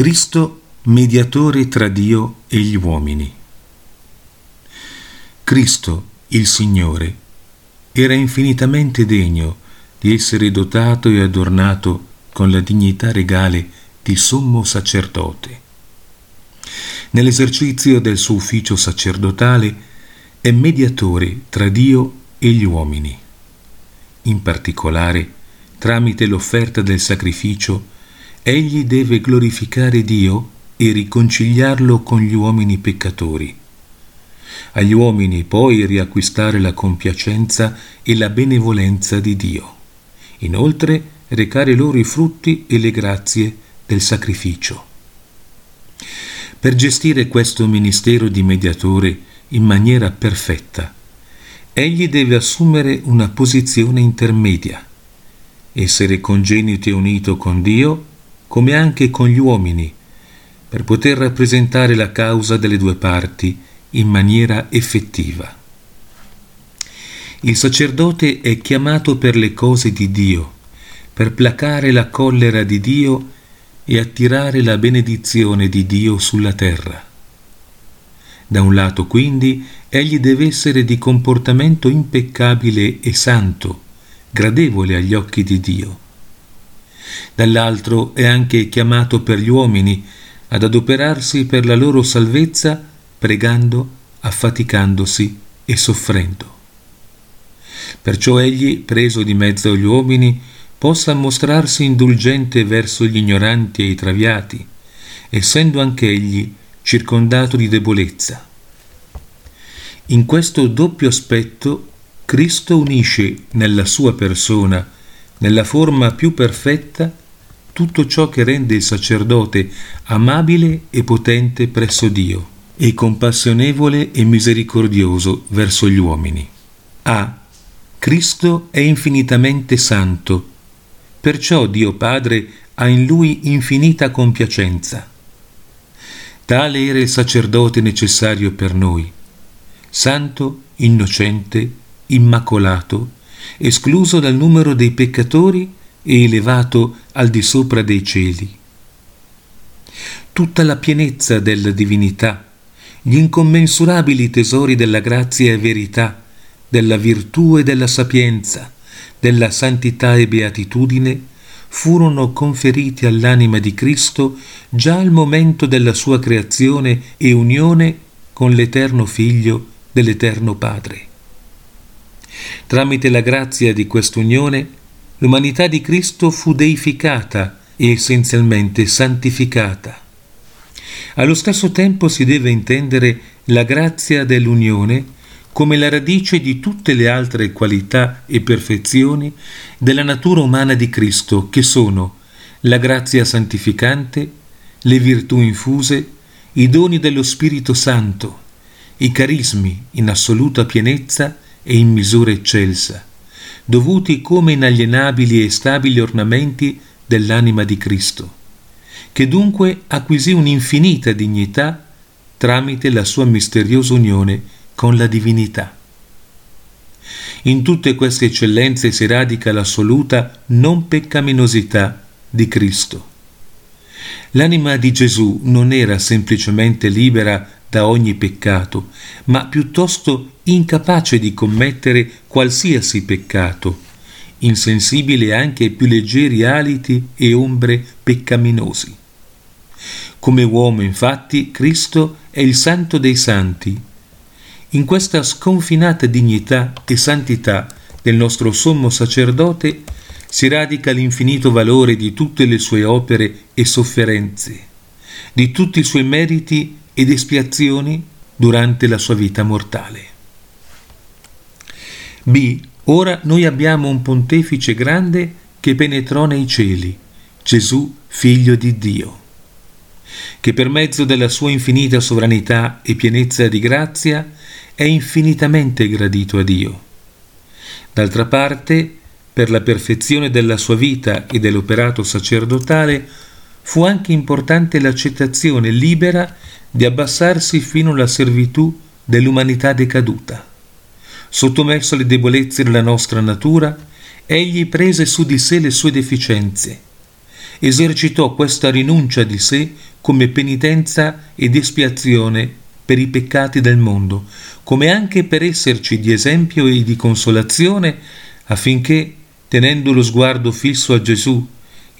Cristo mediatore tra Dio e gli uomini. Cristo, il Signore, era infinitamente degno di essere dotato e adornato con la dignità regale di sommo sacerdote. Nell'esercizio del suo ufficio sacerdotale è mediatore tra Dio e gli uomini. In particolare, tramite l'offerta del sacrificio, egli deve glorificare Dio e riconciliarlo con gli uomini peccatori. Agli uomini poi riacquistare la compiacenza e la benevolenza di Dio. Inoltre recare loro i frutti e le grazie del sacrificio. Per gestire questo ministero di mediatore in maniera perfetta, egli deve assumere una posizione intermedia, essere congenito e unito con Dio come anche con gli uomini, per poter rappresentare la causa delle due parti in maniera effettiva. Il sacerdote è chiamato per le cose di Dio, per placare la collera di Dio e attirare la benedizione di Dio sulla terra. Da un lato quindi egli deve essere di comportamento impeccabile e santo, gradevole agli occhi di Dio. Dall'altro è anche chiamato per gli uomini ad adoperarsi per la loro salvezza pregando, affaticandosi e soffrendo. Perciò egli, preso di mezzo agli uomini, possa mostrarsi indulgente verso gli ignoranti e i traviati, essendo anch'egli circondato di debolezza. In questo doppio aspetto Cristo unisce nella sua persona, nella forma più perfetta, tutto ciò che rende il sacerdote amabile e potente presso Dio e compassionevole e misericordioso verso gli uomini. A. Cristo è infinitamente santo, perciò Dio Padre ha in lui infinita compiacenza. Tale era il sacerdote necessario per noi, santo, innocente, immacolato, escluso dal numero dei peccatori e elevato al di sopra dei cieli. Tutta la pienezza della divinità, gli incommensurabili tesori della grazia e verità, della virtù e della sapienza, della santità e beatitudine, furono conferiti all'anima di Cristo già al momento della sua creazione e unione con l'Eterno Figlio dell'Eterno Padre. Tramite la grazia di quest'unione, l'umanità di Cristo fu deificata e essenzialmente santificata. Allo stesso tempo si deve intendere la grazia dell'unione come la radice di tutte le altre qualità e perfezioni della natura umana di Cristo, che sono la grazia santificante, le virtù infuse, i doni dello Spirito Santo, i carismi in assoluta pienezza e in misura eccelsa, dovuti come inalienabili e stabili ornamenti dell'anima di Cristo, che dunque acquisì un'infinita dignità tramite la sua misteriosa unione con la divinità. In tutte queste eccellenze si radica l'assoluta non peccaminosità di Cristo. L'anima di Gesù non era semplicemente libera da ogni peccato, ma piuttosto incapace di commettere qualsiasi peccato, insensibile anche ai più leggeri aliti e ombre peccaminosi. Come uomo, infatti, Cristo è il santo dei santi, in questa sconfinata dignità e santità del nostro sommo sacerdote si radica l'infinito valore di tutte le sue opere e sofferenze, di tutti i suoi meriti ed espiazioni durante la sua vita mortale. B. Ora noi abbiamo un pontefice grande che penetrò nei cieli, Gesù, figlio di Dio, che per mezzo della sua infinita sovranità e pienezza di grazia è infinitamente gradito a Dio. D'altra parte, per la perfezione della sua vita e dell'operato sacerdotale, fu anche importante l'accettazione libera di abbassarsi fino alla servitù dell'umanità decaduta. Sottomesso alle debolezze della nostra natura, egli prese su di sé le sue deficienze esercitò questa rinuncia di sé come penitenza ed espiazione per i peccati del mondo, come anche per esserci di esempio e di consolazione affinché, tenendo lo sguardo fisso a Gesù,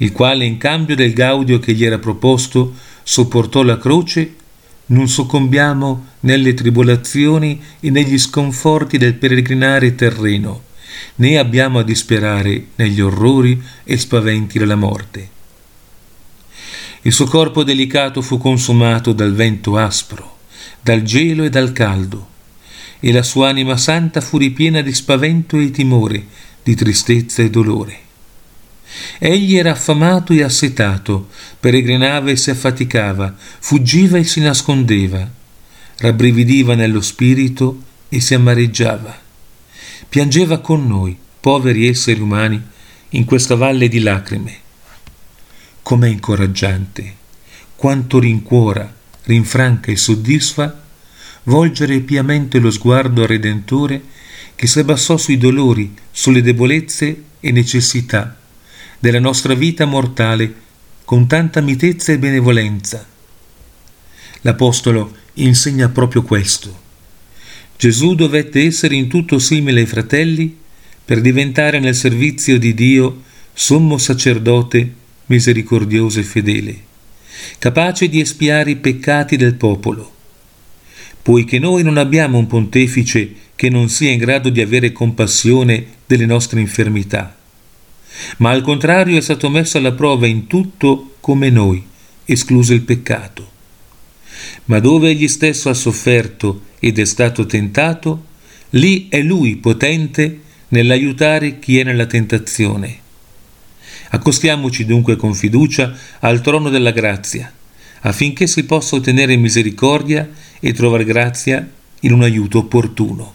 il quale in cambio del gaudio che gli era proposto sopportò la croce, non soccombiamo nelle tribolazioni e negli sconforti del peregrinare terreno, né abbiamo a disperare negli orrori e spaventi della morte. Il suo corpo delicato fu consumato dal vento aspro, dal gelo e dal caldo, e la sua anima santa fu ripiena di spavento e timore, di tristezza e dolore. Egli era affamato e assetato, peregrinava e si affaticava, fuggiva e si nascondeva, rabbrividiva nello spirito e si amareggiava. Piangeva con noi, poveri esseri umani, in questa valle di lacrime. Com'è incoraggiante, quanto rincuora, rinfranca e soddisfa volgere piamente lo sguardo al Redentore che si abbassò sui dolori, sulle debolezze e necessità della nostra vita mortale con tanta mitezza e benevolenza. L'Apostolo insegna proprio questo. Gesù dovette essere in tutto simile ai fratelli per diventare nel servizio di Dio sommo sacerdote misericordioso e fedele, capace di espiare i peccati del popolo. Poiché noi non abbiamo un pontefice che non sia in grado di avere compassione delle nostre infermità, ma al contrario è stato messo alla prova in tutto come noi, escluso il peccato. Ma dove egli stesso ha sofferto ed è stato tentato, lì è lui potente nell'aiutare chi è nella tentazione. Accostiamoci dunque con fiducia al trono della grazia, affinché si possa ottenere misericordia e trovare grazia in un aiuto opportuno.